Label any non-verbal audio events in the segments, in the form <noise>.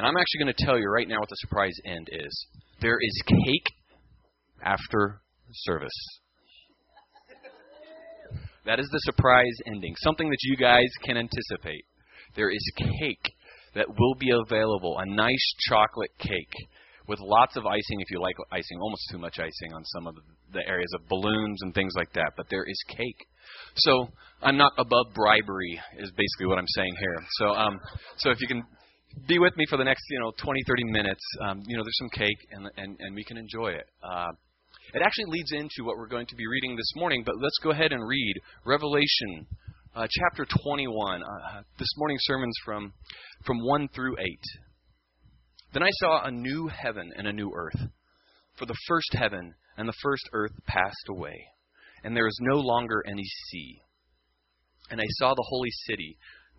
And I'm actually going to tell you right now what the surprise end is. There is cake after service. That is the surprise ending. Something that you guys can anticipate. There is cake that will be available, a nice chocolate cake with lots of icing if you like icing, almost too much icing on some of the areas of balloons and things like that, but there is cake. So I'm not above bribery is basically what I'm saying here. So um so if you can be with me for the next, you know, 20 30 minutes, um you know, there's some cake and and and we can enjoy it. Uh it actually leads into what we're going to be reading this morning, but let's go ahead and read Revelation uh, chapter 21. Uh, this morning's sermon's from, from 1 through 8. Then I saw a new heaven and a new earth. For the first heaven and the first earth passed away, and there is no longer any sea. And I saw the holy city,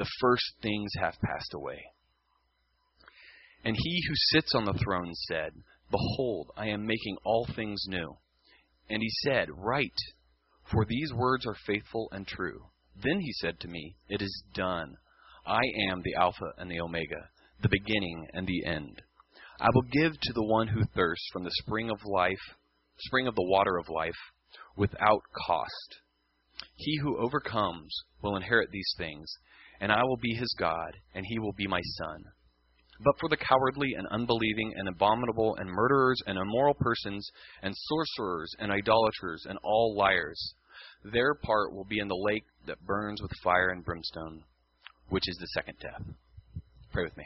The first things have passed away. And he who sits on the throne said, Behold, I am making all things new. And he said, Write, for these words are faithful and true. Then he said to me, It is done. I am the Alpha and the Omega, the beginning and the end. I will give to the one who thirsts from the spring of life, spring of the water of life, without cost. He who overcomes will inherit these things, and I will be his God, and he will be my son. But for the cowardly and unbelieving and abominable and murderers and immoral persons and sorcerers and idolaters and all liars, their part will be in the lake that burns with fire and brimstone, which is the second death. Pray with me.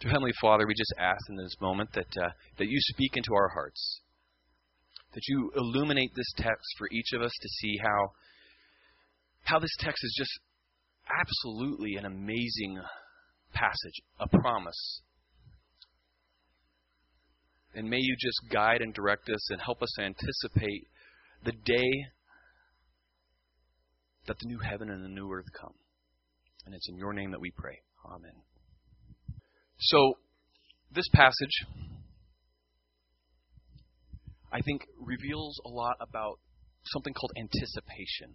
Dear Heavenly Father, we just ask in this moment that uh, that you speak into our hearts, that you illuminate this text for each of us to see how how this text is just absolutely an amazing passage, a promise. And may you just guide and direct us and help us anticipate the day that the new heaven and the new earth come. And it's in your name that we pray. Amen. So, this passage, I think, reveals a lot about something called anticipation.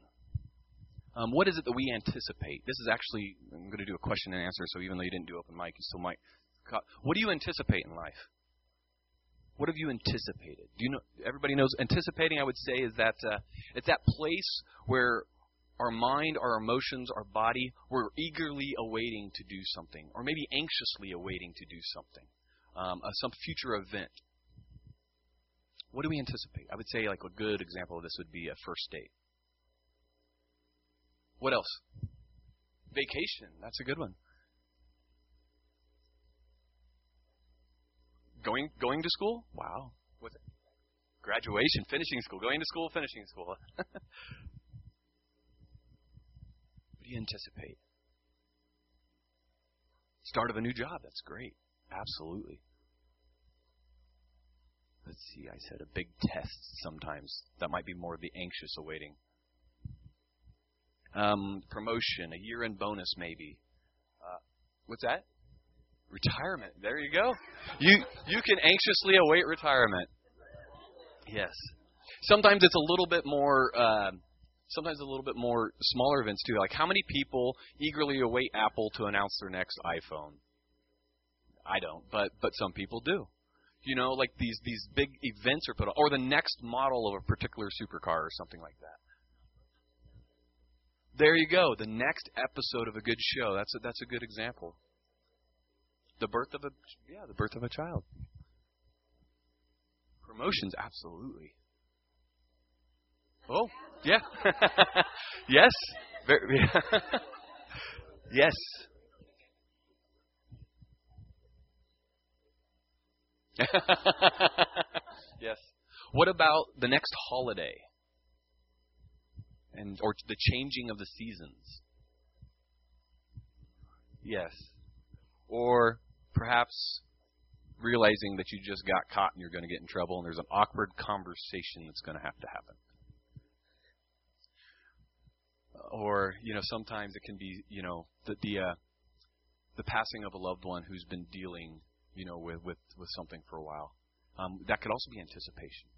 Um, what is it that we anticipate? This is actually, I'm going to do a question and answer, so even though you didn't do open mic, you still might. What do you anticipate in life? What have you anticipated? Do you know? Everybody knows anticipating. I would say is that uh, it's that place where our mind, our emotions, our body, we're eagerly awaiting to do something, or maybe anxiously awaiting to do something, um, uh, some future event. What do we anticipate? I would say like a good example of this would be a first date. What else? Vacation. That's a good one. Going going to school? Wow. It? Graduation, finishing school, going to school, finishing school. <laughs> what do you anticipate? Start of a new job. That's great. Absolutely. Let's see. I said a big test sometimes. That might be more of the anxious awaiting um, promotion, a year-end bonus, maybe. Uh, what's that? Retirement. There you go. You you can anxiously await retirement. Yes. Sometimes it's a little bit more. Uh, sometimes a little bit more smaller events too. Like how many people eagerly await Apple to announce their next iPhone? I don't, but but some people do. You know, like these these big events are put on, or the next model of a particular supercar or something like that. There you go. The next episode of a good show. That's a, that's a good example. The birth of a yeah, the birth of a child. Promotions, absolutely. Oh, yeah. <laughs> yes. Very, yeah. <laughs> yes. <laughs> yes. What about the next holiday? And or the changing of the seasons. Yes. Or perhaps realizing that you just got caught and you're going to get in trouble, and there's an awkward conversation that's going to have to happen. Or you know, sometimes it can be you know the the uh, the passing of a loved one who's been dealing you know with with with something for a while. Um, that could also be anticipation.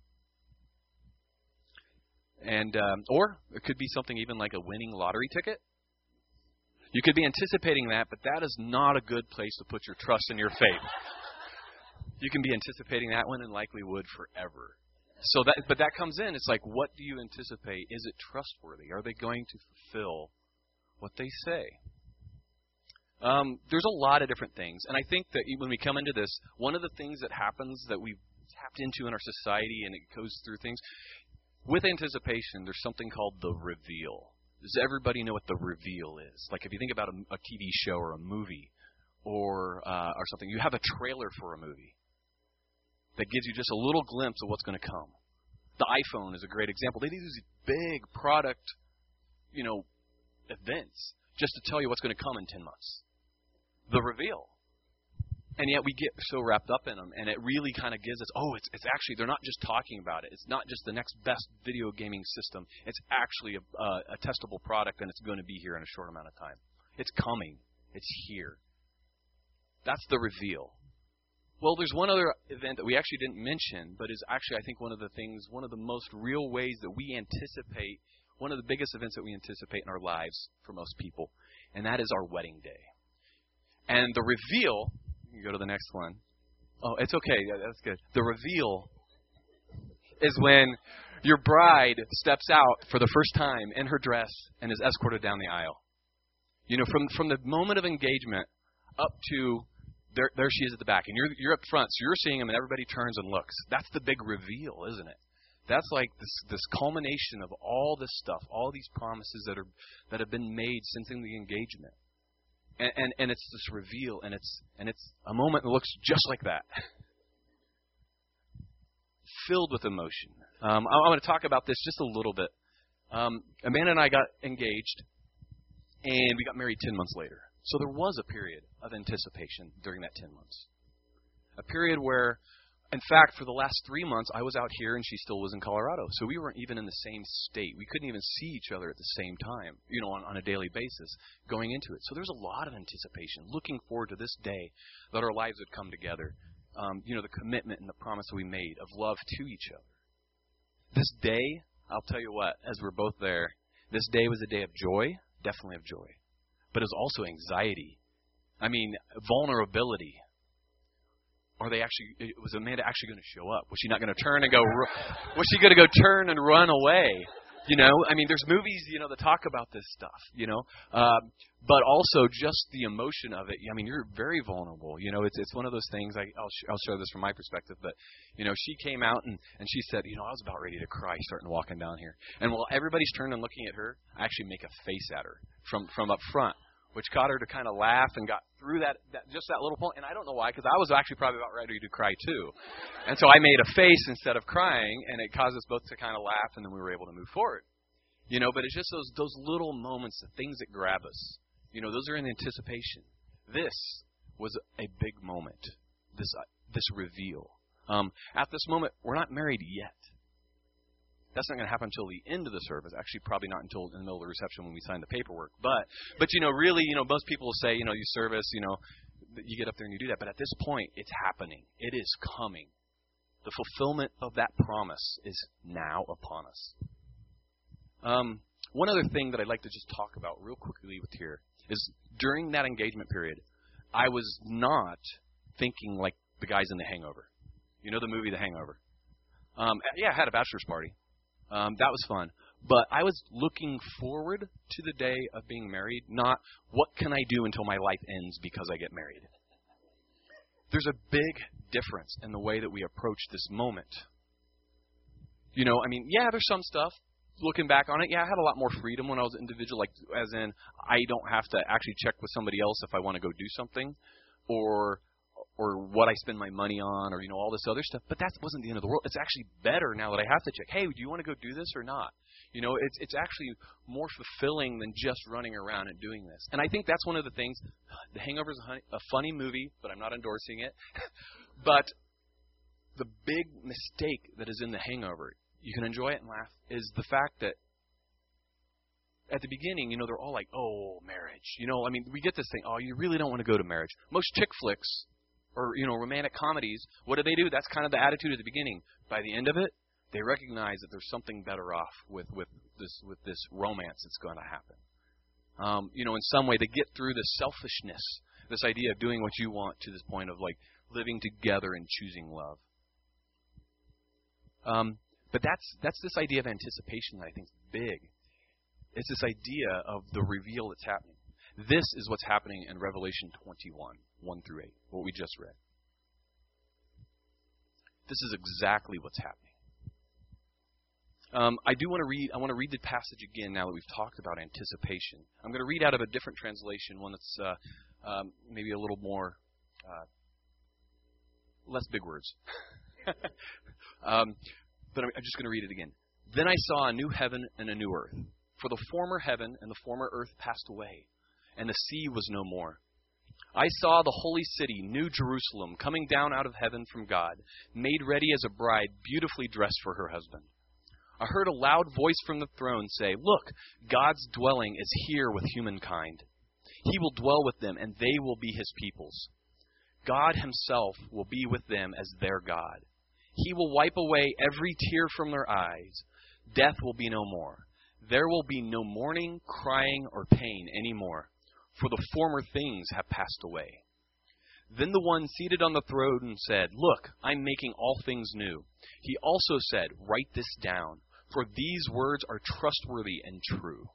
And um, or it could be something even like a winning lottery ticket. You could be anticipating that, but that is not a good place to put your trust and your faith. You can be anticipating that one and likely would forever. So that but that comes in, it's like what do you anticipate? Is it trustworthy? Are they going to fulfill what they say? Um, there's a lot of different things, and I think that when we come into this, one of the things that happens that we've tapped into in our society, and it goes through things, with anticipation, there's something called the reveal. Does everybody know what the reveal is? Like if you think about a, a TV show or a movie or uh, or something, you have a trailer for a movie that gives you just a little glimpse of what's going to come. The iPhone is a great example. They do these big product, you know, events just to tell you what's going to come in 10 months. The reveal and yet we get so wrapped up in them and it really kind of gives us oh it's it's actually they're not just talking about it. It's not just the next best video gaming system. It's actually a, a testable product and it's going to be here in a short amount of time. It's coming. It's here. That's the reveal. Well there's one other event that we actually didn't mention but is actually i think one of the things one of the most real ways that we anticipate one of the biggest events that we anticipate in our lives for most people and that is our wedding day. And the reveal you go to the next one. Oh, it's okay. Yeah, that's good. The reveal is when your bride steps out for the first time in her dress and is escorted down the aisle. You know, from from the moment of engagement up to there, there she is at the back, and you're you're up front, so you're seeing them, and everybody turns and looks. That's the big reveal, isn't it? That's like this this culmination of all this stuff, all these promises that are that have been made since in the engagement and, and, and it's this reveal, and it's and it's a moment that looks just like that, <laughs> filled with emotion. Um, I, I want to talk about this just a little bit. Um, Amanda and I got engaged, and we got married ten months later. So there was a period of anticipation during that ten months, a period where in fact, for the last three months, I was out here and she still was in Colorado. So we weren't even in the same state. We couldn't even see each other at the same time, you know, on, on a daily basis going into it. So there's a lot of anticipation, looking forward to this day that our lives would come together. Um, you know, the commitment and the promise that we made of love to each other. This day, I'll tell you what, as we're both there, this day was a day of joy, definitely of joy, but it was also anxiety. I mean, vulnerability are they actually was Amanda actually going to show up? Was she not going to turn and go? Was she going to go turn and run away? You know, I mean, there's movies you know that talk about this stuff. You know, um, but also just the emotion of it. I mean, you're very vulnerable. You know, it's it's one of those things. I, I'll sh- I'll show this from my perspective, but you know, she came out and and she said, you know, I was about ready to cry starting walking down here, and while everybody's turned and looking at her, I actually make a face at her from from up front which caught her to kind of laugh and got through that, that just that little point. And I don't know why, because I was actually probably about ready to cry too. And so I made a face instead of crying, and it caused us both to kind of laugh, and then we were able to move forward. You know, but it's just those those little moments, the things that grab us. You know, those are in anticipation. This was a big moment. This uh, this reveal. Um, at this moment, we're not married yet. That's not going to happen until the end of the service. Actually, probably not until in the middle of the reception when we sign the paperwork. But, but you know, really, you know, most people will say, you know, you service, you know, you get up there and you do that. But at this point, it's happening. It is coming. The fulfillment of that promise is now upon us. Um, one other thing that I'd like to just talk about real quickly with here is during that engagement period, I was not thinking like the guys in The Hangover. You know the movie The Hangover? Um, yeah, I had a bachelor's party, um, that was fun. But I was looking forward to the day of being married, not what can I do until my life ends because I get married. There's a big difference in the way that we approach this moment. You know, I mean, yeah, there's some stuff. Looking back on it, yeah, I had a lot more freedom when I was individual, like as in I don't have to actually check with somebody else if I want to go do something, or or what I spend my money on or you know all this other stuff. But that wasn't the end of the world. It's actually better now that I have to check. Hey, do you want to go do this or not? You know, it's it's actually more fulfilling than just running around and doing this. And I think that's one of the things. The Hangover is a, a funny movie, but I'm not endorsing it. <laughs> but the big mistake that is in The Hangover, you can enjoy it and laugh, is the fact that at the beginning, you know, they're all like, "Oh, marriage." You know, I mean, we get this thing, "Oh, you really don't want to go to marriage." Most chick flicks or you know, romantic comedies, what do they do? That's kind of the attitude at the beginning. By the end of it, they recognize that there's something better off with with this with this romance that's going to happen. Um, you know, in some way, they get through the selfishness, this idea of doing what you want, to this point of like living together and choosing love. Um, but that's that's this idea of anticipation that I think is big. It's this idea of the reveal that's happening. This is what's happening in Revelation 21, 1 through 8, what we just read. This is exactly what's happening. Um, I do want to read. I want to read the passage again now that we've talked about anticipation. I'm going to read out of a different translation, one that's uh, um, maybe a little more uh, less big words. <laughs> um, but I'm, I'm just going to read it again. Then I saw a new heaven and a new earth, for the former heaven and the former earth passed away, and the sea was no more. I saw the holy city, New Jerusalem, coming down out of heaven from God, made ready as a bride, beautifully dressed for her husband. I heard a loud voice from the throne say, Look, God's dwelling is here with humankind. He will dwell with them, and they will be his peoples. God himself will be with them as their God. He will wipe away every tear from their eyes. Death will be no more. There will be no mourning, crying, or pain any more for the former things have passed away. Then the one seated on the throne said, Look, I'm making all things new. He also said, Write this down, for these words are trustworthy and true.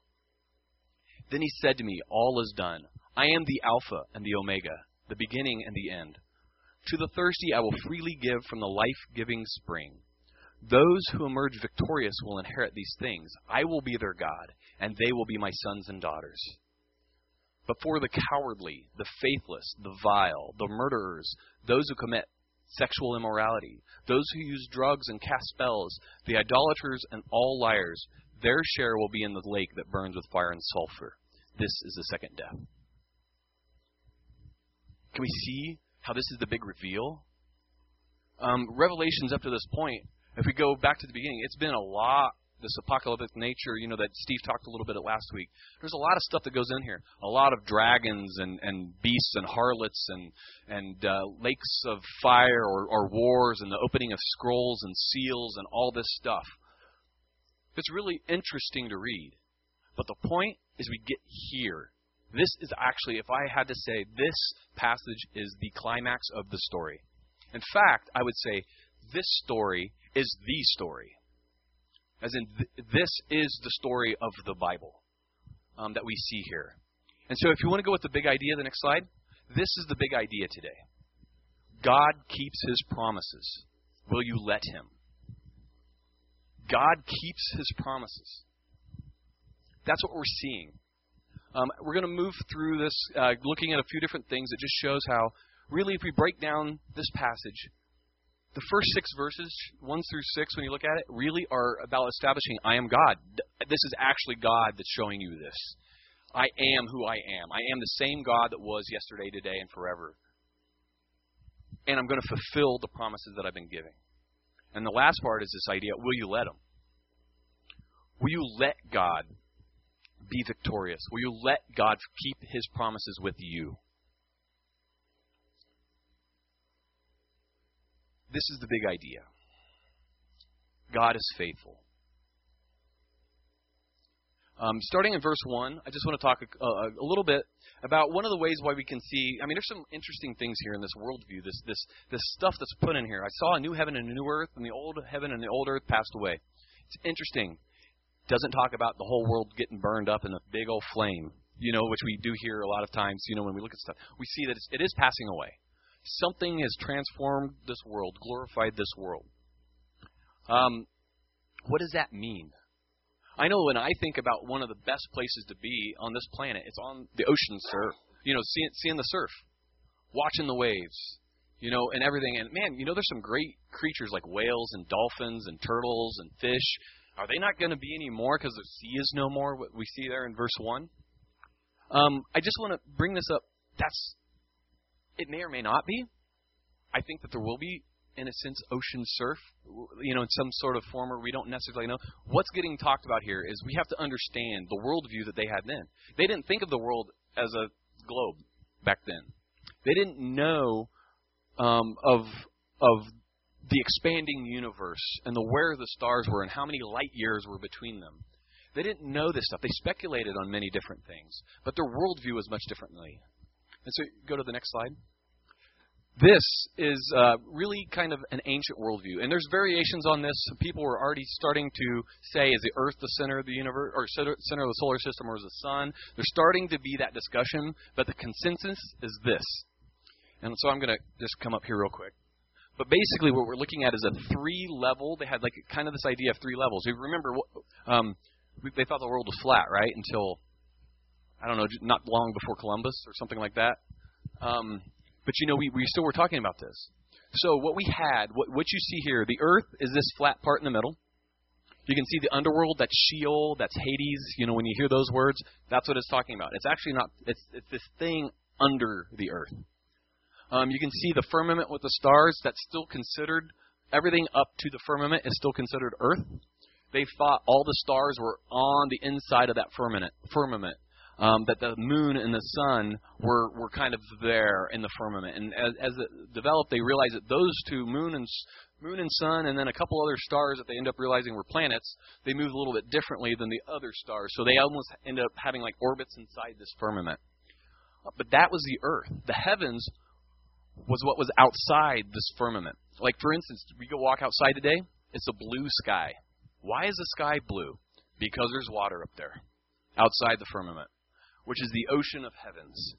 Then he said to me, All is done. I am the Alpha and the Omega, the beginning and the end. To the thirsty I will freely give from the life giving spring. Those who emerge victorious will inherit these things. I will be their God, and they will be my sons and daughters. But for the cowardly, the faithless, the vile, the murderers, those who commit sexual immorality, those who use drugs and cast spells, the idolaters, and all liars, their share will be in the lake that burns with fire and sulfur. This is the second death. Can we see how this is the big reveal? Um, Revelations up to this point, if we go back to the beginning, it's been a lot this apocalyptic nature, you know, that Steve talked a little bit last week. There's a lot of stuff that goes in here. A lot of dragons and, and beasts and harlots and and uh, lakes of fire or, or wars and the opening of scrolls and seals and all this stuff. It's really interesting to read. But the point is we get here. This is actually, if I had to say, this passage is the climax of the story. In fact, I would say this story is the story. As in, th- this is the story of the Bible um, that we see here. And so, if you want to go with the big idea, the next slide, this is the big idea today. God keeps his promises. Will you let him? God keeps his promises. That's what we're seeing. Um, we're going to move through this, uh, looking at a few different things that just shows how, really, if we break down this passage, the first six verses, 1 through 6, when you look at it, really are about establishing I am God. This is actually God that's showing you this. I am who I am. I am the same God that was yesterday, today, and forever. And I'm going to fulfill the promises that I've been giving. And the last part is this idea will you let Him? Will you let God be victorious? Will you let God keep His promises with you? This is the big idea God is faithful. Um, starting in verse 1, I just want to talk a, a, a, little bit about one of the ways why we can see. I mean, there's some interesting things here in this worldview, this, this, this stuff that's put in here. I saw a new heaven and a new earth, and the old heaven and the old earth passed away. It's interesting. Doesn't talk about the whole world getting burned up in a big old flame, you know, which we do hear a lot of times, you know, when we look at stuff. We see that it is passing away. Something has transformed this world, glorified this world. Um, what does that mean? I know when I think about one of the best places to be on this planet, it's on the ocean surf. You know, seeing, seeing the surf, watching the waves. You know, and everything. And man, you know, there's some great creatures like whales and dolphins and turtles and fish. Are they not going to be any more because the sea is no more? What we see there in verse one. Um, I just want to bring this up. That's it may or may not be. I think that there will be, in a sense, ocean surf, you know, in some sort of form, or we don't necessarily know. What's getting talked about here is we have to understand the worldview that they had then. They didn't think of the world as a globe back then. They didn't know um, of of the expanding universe and the where the stars were and how many light years were between them. They didn't know this stuff. They speculated on many different things, but their worldview was much differently. And so, go to the next slide. This is uh, really kind of an ancient worldview, and there's variations on this. People were already starting to say, is the Earth the center of the universe, or center of the solar system, or is the Sun? There's starting to be that discussion, but the consensus is this. And so I'm going to just come up here real quick. But basically, what we're looking at is a three level. They had like kind of this idea of three levels. You remember, um, they thought the world was flat, right? Until I don't know, not long before Columbus or something like that. Um, but you know, we, we still were talking about this. So what we had, what, what you see here, the earth is this flat part in the middle. You can see the underworld, that's Sheol, that's Hades. You know, when you hear those words, that's what it's talking about. It's actually not, it's, it's this thing under the earth. Um, you can see the firmament with the stars, that's still considered, everything up to the firmament is still considered earth. They thought all the stars were on the inside of that firmament. firmament um, that the moon and the sun were were kind of there in the firmament. And as, as it developed, they realized that those two, moon and moon and sun, and then a couple other stars that they end up realizing were planets, they move a little bit differently than the other stars. So they almost end up having like orbits inside this firmament. But that was the Earth. The heavens was what was outside this firmament. Like for instance, we go walk outside today, it's a blue sky. Why is the sky blue? Because there's water up there, outside the firmament which is the ocean of heavens.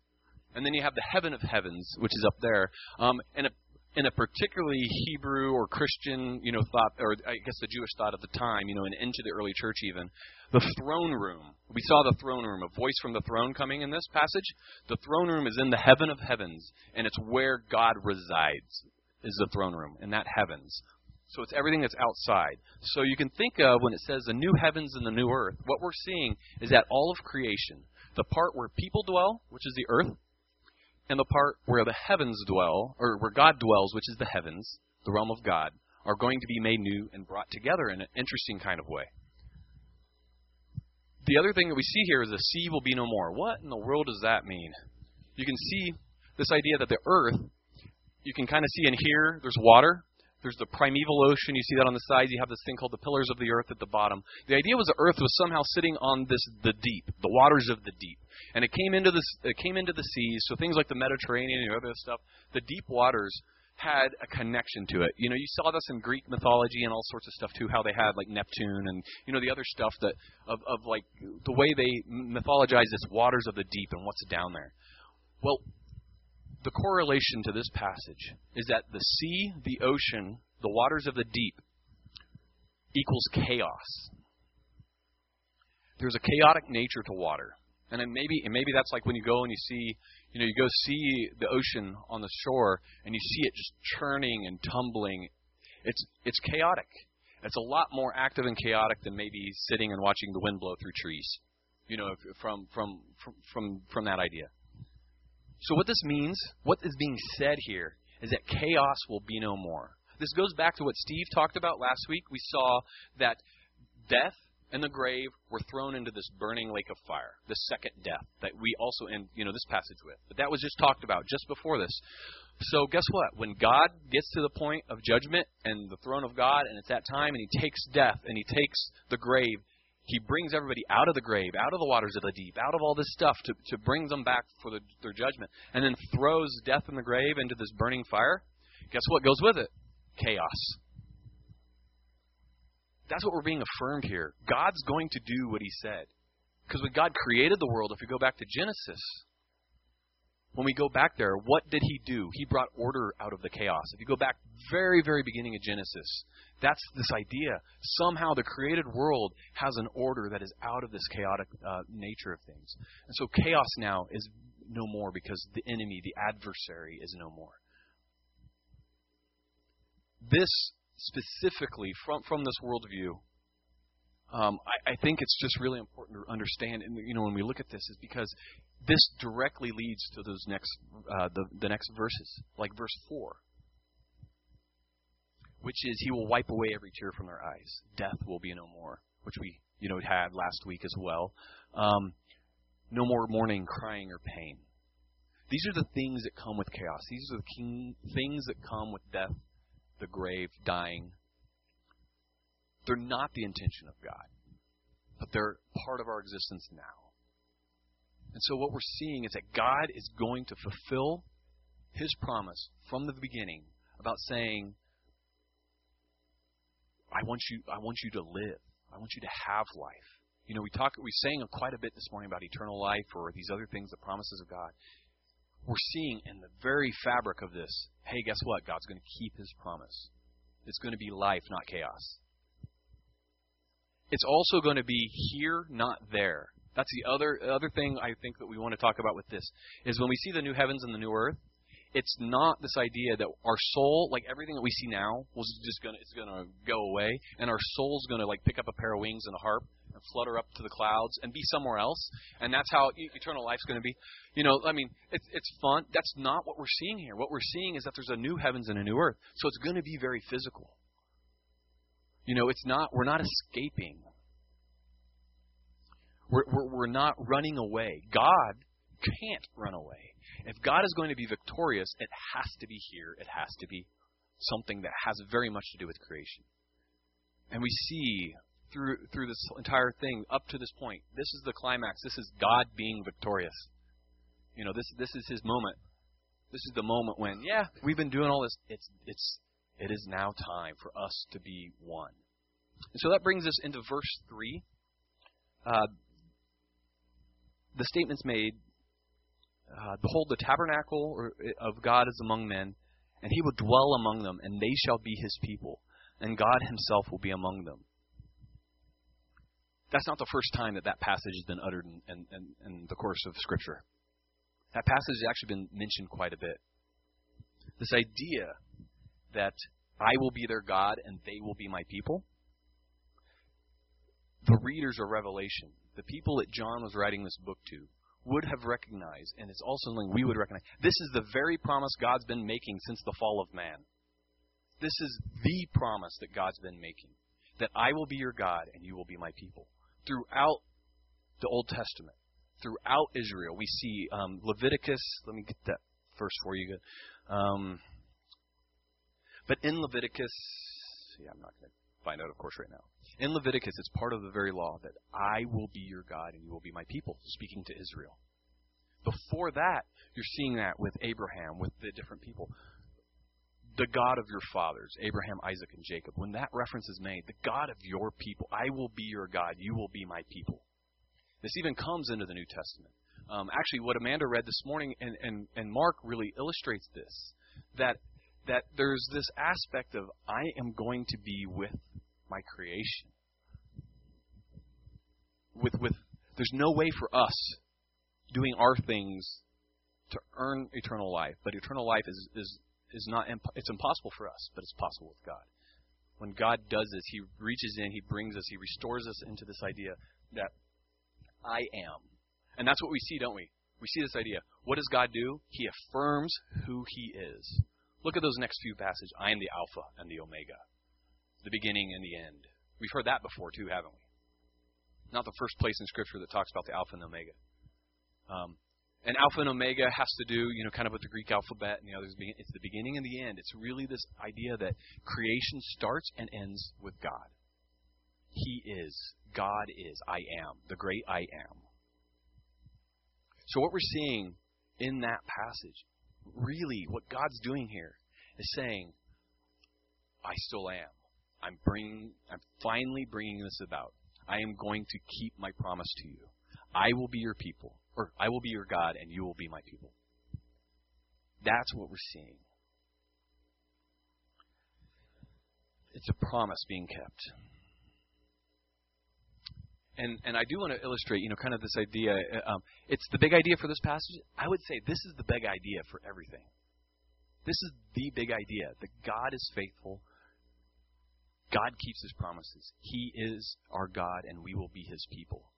And then you have the heaven of heavens, which is up there. Um, and a, in a particularly Hebrew or Christian, you know, thought, or I guess the Jewish thought at the time, you know, and into the early church even, the throne room. We saw the throne room, a voice from the throne coming in this passage. The throne room is in the heaven of heavens, and it's where God resides. Is the throne room in that heavens. So it's everything that's outside. So you can think of when it says the new heavens and the new earth, what we're seeing is that all of creation, the part where people dwell, which is the earth, and the part where the heavens dwell, or where God dwells, which is the heavens, the realm of God, are going to be made new and brought together in an interesting kind of way. The other thing that we see here is the sea will be no more. What in the world does that mean? You can see this idea that the earth, you can kind of see in here, there's water, there's the primeval ocean. You see that on the sides. You have this thing called the pillars of the earth at the bottom. The idea was the earth was somehow sitting on this the deep, the waters of the deep, and it came into the it came into the seas. So things like the Mediterranean and other stuff, the deep waters had a connection to it. You know, you saw this in Greek mythology and all sorts of stuff too. How they had like Neptune and you know the other stuff that of of like the way they mythologize this waters of the deep and what's down there. Well, the correlation to this passage is that the sea, the ocean, the waters of the deep equals chaos. There's a chaotic nature to water. And maybe and maybe that's like when you go and you see, you know, you go see the ocean on the shore and you see it just churning and tumbling. It's it's chaotic. It's a lot more active and chaotic than maybe sitting and watching the wind blow through trees. You know, from from from from, from that idea. So, what this means, what is being said here, is that chaos will be no more. This goes back to what Steve talked about last week. We saw that death and the grave were thrown into this burning lake of fire, the second death that we also end you know this passage with. But that was just talked about just before this. So guess what? When God gets to the point of judgment and the throne of God, and it's that time, and He takes death and He takes the grave, he brings everybody out of the grave, out of the waters of the deep, out of all this stuff to, to bring them back for the, their judgment, and then throws death in the grave into this burning fire. Guess what goes with it? Chaos. That's what we're being affirmed here. God's going to do what He said. Because when God created the world, if we go back to Genesis, when we go back there, what did he do? He brought order out of the chaos. If you go back very, very beginning of Genesis, that's this idea. Somehow the created world has an order that is out of this chaotic uh, nature of things. And so chaos now is no more because the enemy, the adversary, is no more. this specifically from from this worldview, um, I, I think it's just really important to understand. And you know, when we look at this, is because this directly leads to those next uh, the the next verses, like verse four, which is He will wipe away every tear from their eyes. Death will be no more, which we you know had last week as well. Um, no more mourning, crying, or pain. These are the things that come with chaos. These are the king, things that come with death, the grave, dying. They're not the intention of God, but they're part of our existence now. And so what we're seeing is that God is going to fulfill his promise from the beginning about saying, I want you I want you to live. I want you to have life. You know, we talk we sang quite a bit this morning about eternal life or these other things, the promises of God we're seeing in the very fabric of this hey, guess what? God's going to keep his promise. It's going to be life, not chaos. It's also going to be here, not there. That's the other other thing I think that we want to talk about with this is when we see the new heavens and the new earth, it's not this idea that our soul, like everything that we see now, was just gonna it's gonna go away, and our soul's gonna like pick up a pair of wings and a harp and flutter up to the clouds and be somewhere else, and that's how eternal life's gonna be. You know, I mean, it's it's fun. That's not what we're seeing here. What we're seeing is that there's a new heavens and a new earth, so it's gonna be very physical. You know, it's not we're not escaping. We're, we're, we're not running away. God can't run away. If God is going to be victorious, it has to be here. It has to be something that has very much to do with creation. And we see through through this entire thing up to this point, this is the climax. This is God being victorious. You know, this this is his moment. This is the moment when, yeah, we've been doing all this. It's it's it is now time for us to be one. And so that brings us into verse three. Uh, the statement's made uh, Behold, the tabernacle of God is among men, and he will dwell among them, and they shall be his people, and God himself will be among them. That's not the first time that that passage has been uttered in, in, in the course of Scripture. That passage has actually been mentioned quite a bit. This idea that I will be their God and they will be my people. The readers of Revelation, the people that John was writing this book to, would have recognized, and it's also something we would recognize. This is the very promise God's been making since the fall of man. This is the promise that God's been making that I will be your God and you will be my people. Throughout the Old Testament, throughout Israel, we see um, Leviticus. Let me get that verse for you. Um, but in Leviticus, yeah, I'm not going to find out, of course, right now. In Leviticus, it's part of the very law that I will be your God and you will be my people, speaking to Israel. Before that, you're seeing that with Abraham, with the different people. The God of your fathers, Abraham, Isaac, and Jacob. When that reference is made, the God of your people, I will be your God, you will be my people. This even comes into the New Testament. Um, actually, what Amanda read this morning and, and, and Mark really illustrates this that that there's this aspect of I am going to be with my creation. With with there's no way for us doing our things to earn eternal life, but eternal life is is is not it's impossible for us, but it's possible with God. When God does this, He reaches in, He brings us, He restores us into this idea that I am, and that's what we see, don't we? We see this idea. What does God do? He affirms who He is. Look at those next few passages. I am the Alpha and the Omega, the beginning and the end. We've heard that before too, haven't we? Not the first place in Scripture that talks about the Alpha and Omega. Um, and Alpha and Omega has to do, you know, kind of with the Greek alphabet and the others. It's the beginning and the end. It's really this idea that creation starts and ends with God. He is. God is. I am. The great I am. So what we're seeing in that passage really what God's doing here is saying, I still am. I'm bringing, I'm finally bringing this about. I am going to keep my promise to you. I will be your people, or I will be your God, and you will be my people. That's what we're seeing. It's a promise being kept. And and I do want to illustrate, you know, kind of this idea. Uh, um, it's the big idea for this passage. I would say this is the big idea for everything. This is the big idea that God is faithful, God keeps his promises. He is our God, and we will be his people.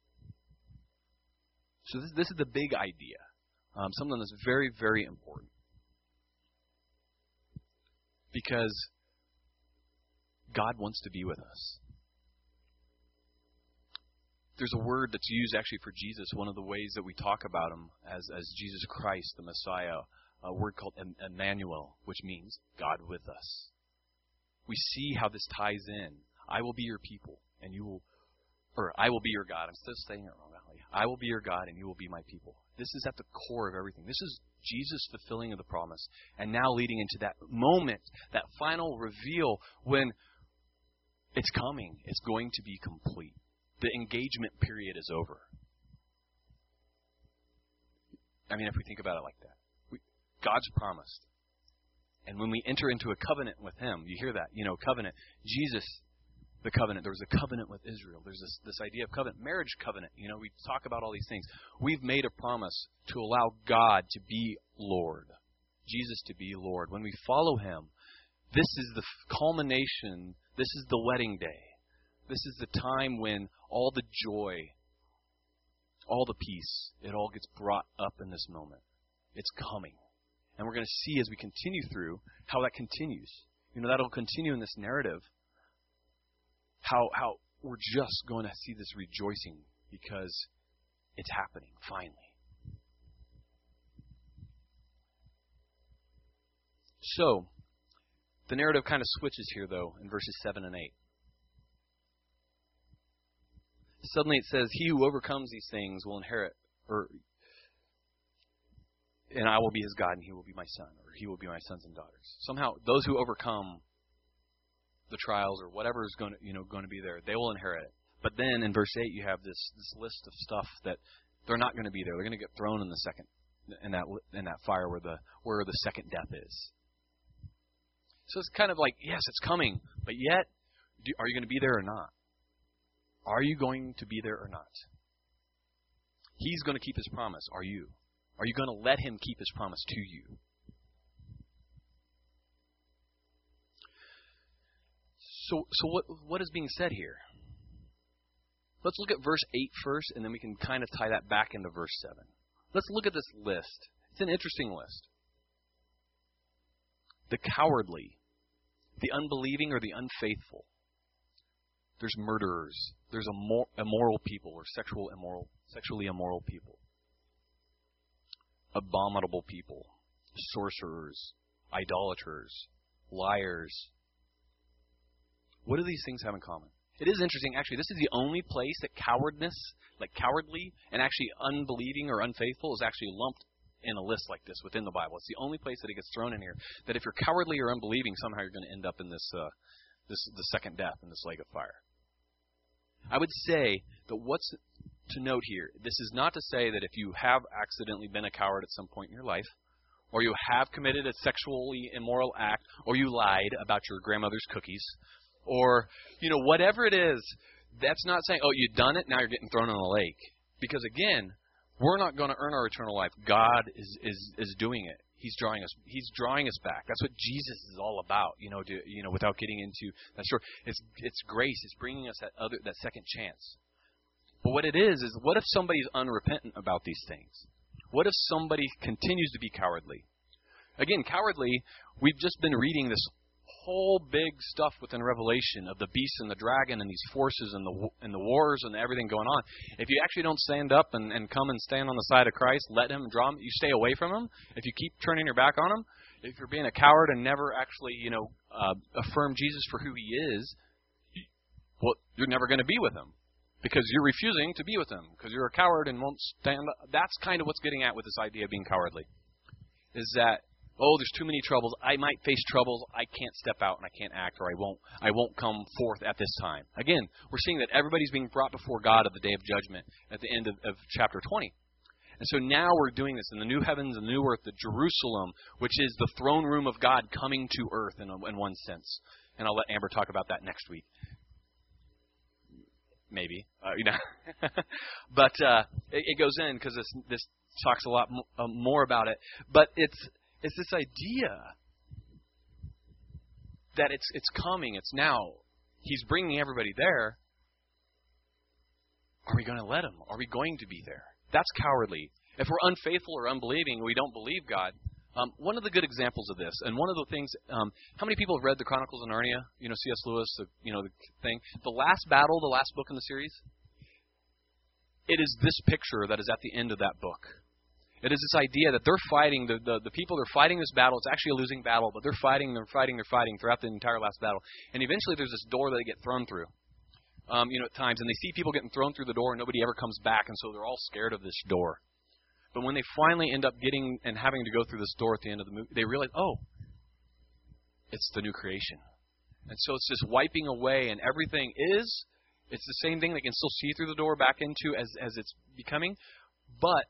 So, this, this is the big idea, um, something that's very, very important. Because God wants to be with us. There's a word that's used actually for Jesus, one of the ways that we talk about him as, as Jesus Christ, the Messiah, a word called Emmanuel, which means God with us. We see how this ties in. I will be your people, and you will, or I will be your God. I'm still saying it wrong. I will be your God, and you will be my people. This is at the core of everything. This is Jesus' fulfilling of the promise, and now leading into that moment, that final reveal when it's coming. It's going to be complete. The engagement period is over. I mean, if we think about it like that, we, God's promised. And when we enter into a covenant with Him, you hear that, you know, covenant. Jesus, the covenant. There was a covenant with Israel. There's this, this idea of covenant, marriage covenant. You know, we talk about all these things. We've made a promise to allow God to be Lord, Jesus to be Lord. When we follow Him, this is the culmination this is the wedding day. This is the time when all the joy, all the peace, it all gets brought up in this moment. It's coming. And we're going to see as we continue through how that continues. You know, that'll continue in this narrative. How how we're just going to see this rejoicing because it's happening finally. So, the narrative kind of switches here, though, in verses 7 and 8. Suddenly it says, He who overcomes these things will inherit, or and I will be his God, and he will be my son, or he will be my sons and daughters. Somehow, those who overcome the trials or whatever is going to you know going to be there, they will inherit it. But then in verse eight, you have this this list of stuff that they're not going to be there. They're going to get thrown in the second in that in that fire where the where the second death is. So it's kind of like, yes, it's coming, but yet, do, are you going to be there or not? Are you going to be there or not? He's going to keep his promise. Are you? Are you going to let him keep his promise to you? So, so what, what is being said here? Let's look at verse 8 first, and then we can kind of tie that back into verse 7. Let's look at this list. It's an interesting list. The cowardly, the unbelieving, or the unfaithful. There's murderers. There's immoral people or sexual immoral, sexually immoral people. Abominable people, sorcerers, idolaters, liars. What do these things have in common? It is interesting, actually. This is the only place that cowardness, like cowardly, and actually unbelieving or unfaithful, is actually lumped in a list like this within the Bible. It's the only place that it gets thrown in here. That if you're cowardly or unbelieving, somehow you're going to end up in this, uh, this the second death in this lake of fire. I would say that what's to note here, this is not to say that if you have accidentally been a coward at some point in your life, or you have committed a sexually immoral act, or you lied about your grandmother's cookies, or you know whatever it is, that's not saying, oh, you've done it, now you're getting thrown in a lake. Because again, we're not going to earn our eternal life. God is, is, is doing it. He's drawing us. He's drawing us back. That's what Jesus is all about. You know, to, you know, without getting into that story, it's it's grace. It's bringing us that other that second chance. But what it is is, what if somebody's unrepentant about these things? What if somebody continues to be cowardly? Again, cowardly. We've just been reading this whole big stuff within Revelation of the beast and the dragon and these forces and the and the wars and everything going on. If you actually don't stand up and, and come and stand on the side of Christ, let Him draw him, you stay away from Him. If you keep turning your back on Him, if you're being a coward and never actually, you know, uh, affirm Jesus for who He is, well, you're never going to be with Him because you're refusing to be with Him because you're a coward and won't stand. Up. That's kind of what's getting at with this idea of being cowardly, is that oh, there's too many troubles. I might face troubles. I can't step out and I can't act, or I won't. I won't come forth at this time. Again, we're seeing that everybody's being brought before God at the day of judgment at the end of, of chapter 20. And so now we're doing this in the new heavens and the new earth, the Jerusalem, which is the throne room of God coming to earth in, a, in one sense. And I'll let Amber talk about that next week. Maybe, uh, you know, <laughs> but uh, it, it goes in because this this talks a lot m- uh, more about it. But it's is this idea that it's it's coming, it's now. He's bringing everybody there. Are we going to let him? Are we going to be there? That's cowardly. If we're unfaithful or unbelieving, we don't believe God. Um, one of the good examples of this, and one of the things, um, how many people have read the Chronicles of Narnia? You know, C.S. Lewis, the, you know, the thing. The last battle, the last book in the series, it is this picture that is at the end of that book. It is this idea that they're fighting, the, the, the people they're fighting this battle, it's actually a losing battle, but they're fighting, they're fighting, they're fighting throughout the entire last battle. And eventually there's this door that they get thrown through. Um, you know, at times, and they see people getting thrown through the door and nobody ever comes back, and so they're all scared of this door. But when they finally end up getting and having to go through this door at the end of the movie, they realize, oh, it's the new creation. And so it's just wiping away, and everything is. It's the same thing they can still see through the door back into as, as it's becoming. But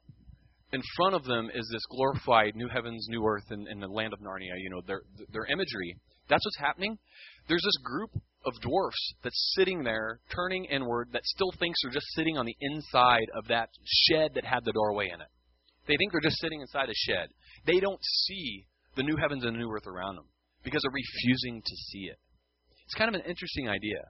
in front of them is this glorified new heavens, new earth, and, and the land of Narnia. You know, their, their imagery. That's what's happening. There's this group of dwarfs that's sitting there, turning inward, that still thinks they're just sitting on the inside of that shed that had the doorway in it. They think they're just sitting inside a shed. They don't see the new heavens and the new earth around them because they're refusing to see it. It's kind of an interesting idea.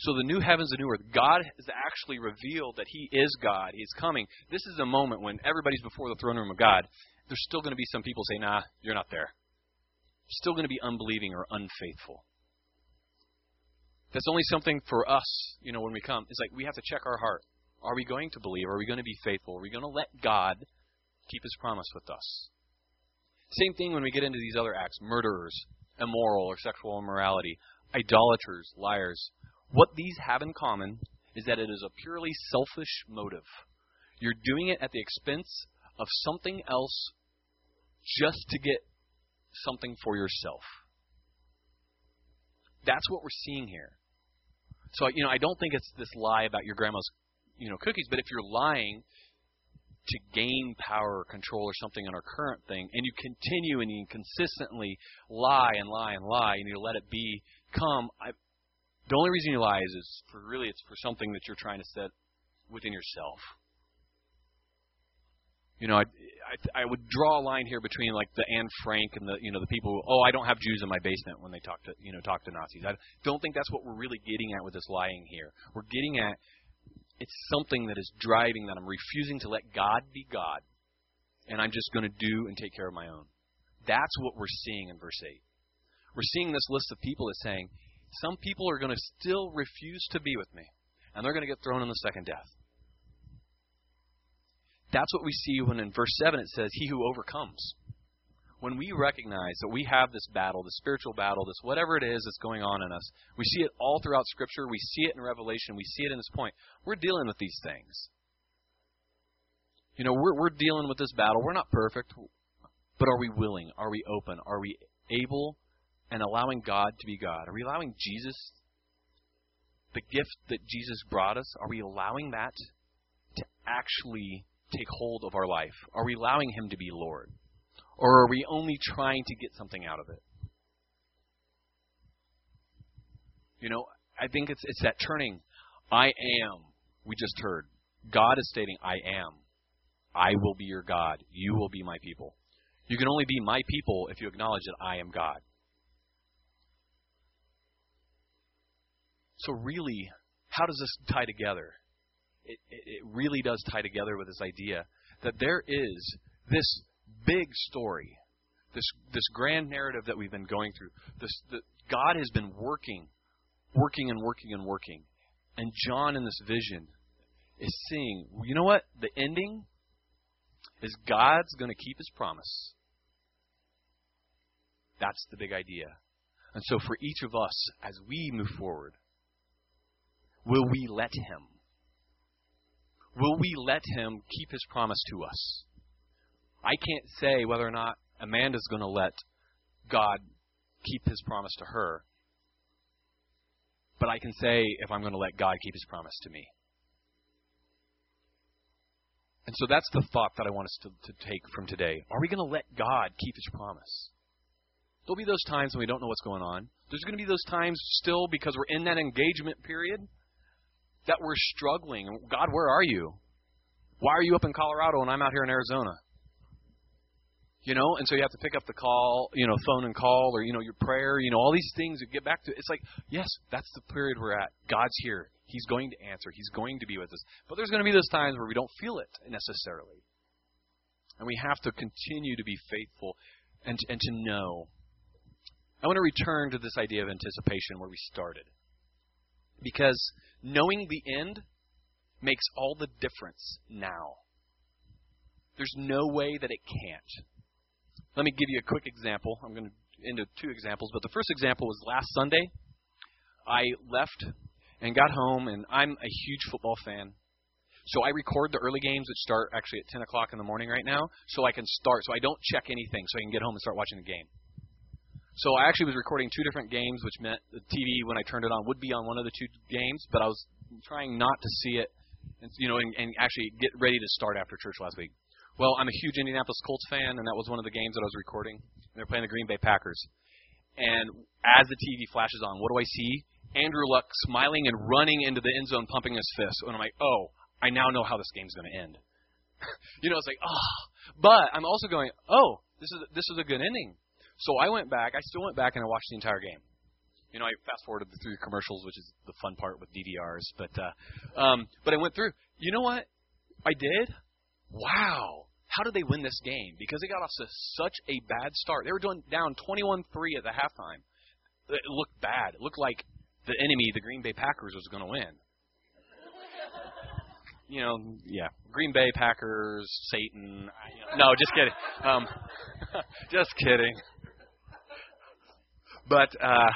So the new heavens and new earth, God has actually revealed that He is God. He's coming. This is a moment when everybody's before the throne room of God. There's still going to be some people say, "Nah, you're not there." Still going to be unbelieving or unfaithful. That's only something for us, you know, when we come. It's like we have to check our heart. Are we going to believe? Are we going to be faithful? Are we going to let God keep his promise with us. Same thing when we get into these other acts murderers, immoral or sexual immorality, idolaters, liars. What these have in common is that it is a purely selfish motive. You're doing it at the expense of something else just to get something for yourself. That's what we're seeing here. So, you know, I don't think it's this lie about your grandma's, you know, cookies, but if you're lying to gain power or control or something on our current thing, and you continue and you consistently lie and lie and lie, and you let it be come. I, the only reason you lie is, is for really it's for something that you're trying to set within yourself. You know, I, I, I would draw a line here between like the Anne Frank and the you know the people. Who, oh, I don't have Jews in my basement when they talk to you know talk to Nazis. I don't think that's what we're really getting at with this lying here. We're getting at it's something that is driving that I'm refusing to let God be God, and I'm just going to do and take care of my own. That's what we're seeing in verse 8. We're seeing this list of people that's saying, some people are going to still refuse to be with me, and they're going to get thrown in the second death. That's what we see when in verse 7 it says, He who overcomes when we recognize that we have this battle, this spiritual battle, this whatever it is that's going on in us, we see it all throughout Scripture, we see it in Revelation, we see it in this point. We're dealing with these things. You know, we're, we're dealing with this battle. We're not perfect, but are we willing? Are we open? Are we able and allowing God to be God? Are we allowing Jesus, the gift that Jesus brought us, are we allowing that to actually take hold of our life? Are we allowing Him to be Lord? Or are we only trying to get something out of it? You know, I think it's it's that turning. I am. We just heard. God is stating, I am. I will be your God. You will be my people. You can only be my people if you acknowledge that I am God. So, really, how does this tie together? It, it, it really does tie together with this idea that there is this big story, this this grand narrative that we've been going through. This the, God has been working, working and working and working, and John in this vision is seeing. You know what? The ending is God's going to keep His promise. That's the big idea. And so, for each of us, as we move forward, will we let Him? Will we let Him keep His promise to us? I can't say whether or not Amanda's going to let God keep his promise to her. But I can say if I'm going to let God keep his promise to me. And so that's the thought that I want us to, to take from today. Are we going to let God keep his promise? There'll be those times when we don't know what's going on. There's going to be those times still because we're in that engagement period that we're struggling. God, where are you? Why are you up in Colorado and I'm out here in Arizona? You know, and so you have to pick up the call, you know, phone and call, or you know, your prayer, you know, all these things. Get back to. It. It's like, yes, that's the period we're at. God's here. He's going to answer. He's going to be with us. But there's going to be those times where we don't feel it necessarily, and we have to continue to be faithful and and to know. I want to return to this idea of anticipation where we started, because knowing the end makes all the difference now. There's no way that it can't. Let me give you a quick example. I'm going to into two examples, but the first example was last Sunday. I left and got home, and I'm a huge football fan. So I record the early games, that start actually at 10 o'clock in the morning right now, so I can start. So I don't check anything, so I can get home and start watching the game. So I actually was recording two different games, which meant the TV when I turned it on would be on one of the two games, but I was trying not to see it, and you know, and, and actually get ready to start after church last week. Well, I'm a huge Indianapolis Colts fan, and that was one of the games that I was recording. And they're playing the Green Bay Packers. And as the TV flashes on, what do I see? Andrew Luck smiling and running into the end zone, pumping his fist. And I'm like, oh, I now know how this game's going to end. <laughs> you know, it's like, oh. But I'm also going, oh, this is this is a good ending. So I went back. I still went back and I watched the entire game. You know, I fast forwarded through the commercials, which is the fun part with DVRs. But uh, um, but I went through. You know what? I did. Wow how did they win this game? Because they got off to such a bad start. They were doing down 21-3 at the halftime. It looked bad. It looked like the enemy, the Green Bay Packers, was going to win. you know, yeah, Green Bay Packers, Satan. No, just kidding. Um, <laughs> just kidding. But uh,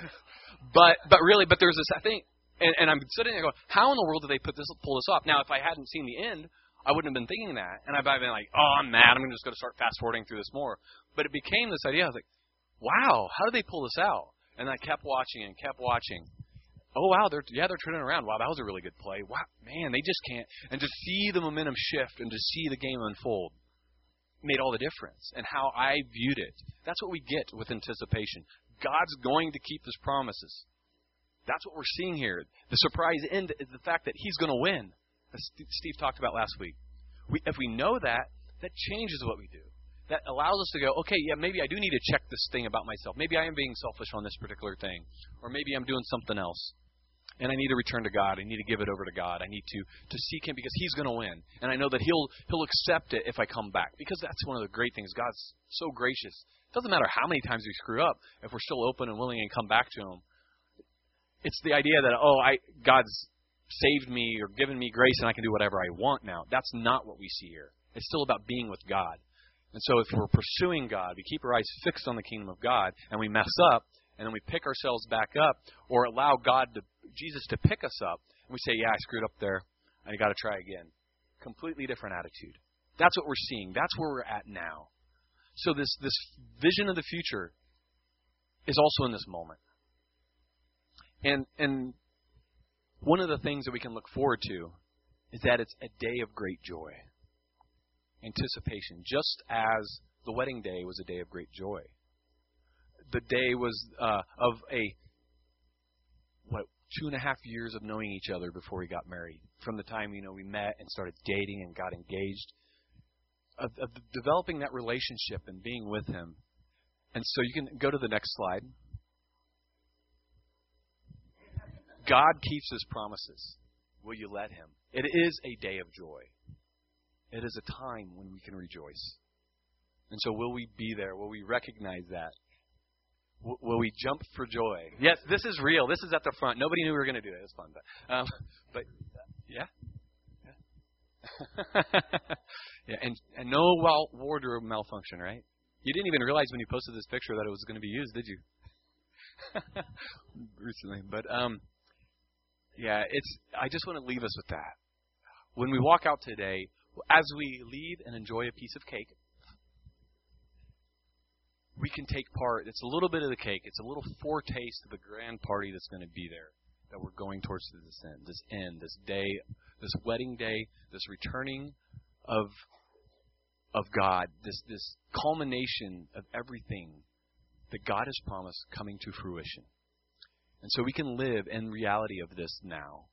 <laughs> but but really, but there's this. I think, and, and I'm sitting there going, how in the world did they put this pull this off? Now, if I hadn't seen the end, I wouldn't have been thinking that, and I'd been like, "Oh, I'm mad. I'm just going to start fast forwarding through this more." But it became this idea. I was like, "Wow, how did they pull this out?" And I kept watching and kept watching. Oh wow, they're yeah they're turning around. Wow, that was a really good play. Wow, man, they just can't. And to see the momentum shift and to see the game unfold made all the difference. And how I viewed it. That's what we get with anticipation. God's going to keep His promises. That's what we're seeing here. The surprise end is the fact that He's going to win as Steve talked about last week. We, if we know that, that changes what we do. That allows us to go, okay, yeah, maybe I do need to check this thing about myself. Maybe I am being selfish on this particular thing, or maybe I'm doing something else, and I need to return to God. I need to give it over to God. I need to to seek Him because He's going to win, and I know that He'll He'll accept it if I come back. Because that's one of the great things. God's so gracious. It doesn't matter how many times we screw up if we're still open and willing and come back to Him. It's the idea that oh, I God's saved me or given me grace and I can do whatever I want now. That's not what we see here. It's still about being with God. And so if we're pursuing God, we keep our eyes fixed on the kingdom of God and we mess up and then we pick ourselves back up or allow God to Jesus to pick us up and we say, "Yeah, I screwed up there. I got to try again." Completely different attitude. That's what we're seeing. That's where we're at now. So this this vision of the future is also in this moment. And and one of the things that we can look forward to is that it's a day of great joy. Anticipation, just as the wedding day was a day of great joy. The day was uh, of a, what, two and a half years of knowing each other before we got married. From the time, you know, we met and started dating and got engaged. Of, of developing that relationship and being with him. And so you can go to the next slide. God keeps his promises. Will you let him? It is a day of joy. It is a time when we can rejoice. And so, will we be there? Will we recognize that? will we jump for joy? Yes, this is real. This is at the front. Nobody knew we were going to do it. It was fun, but, um, <laughs> but yeah, yeah, <laughs> yeah. And and no wardrobe malfunction, right? You didn't even realize when you posted this picture that it was going to be used, did you? <laughs> Recently, but um, yeah, it's. I just want to leave us with that. When we walk out today, as we leave and enjoy a piece of cake, we can take part. It's a little bit of the cake. It's a little foretaste of the grand party that's going to be there. That we're going towards this end, this end, this day, this wedding day, this returning of of God, this this culmination of everything that God has promised coming to fruition. And so we can live in reality of this now.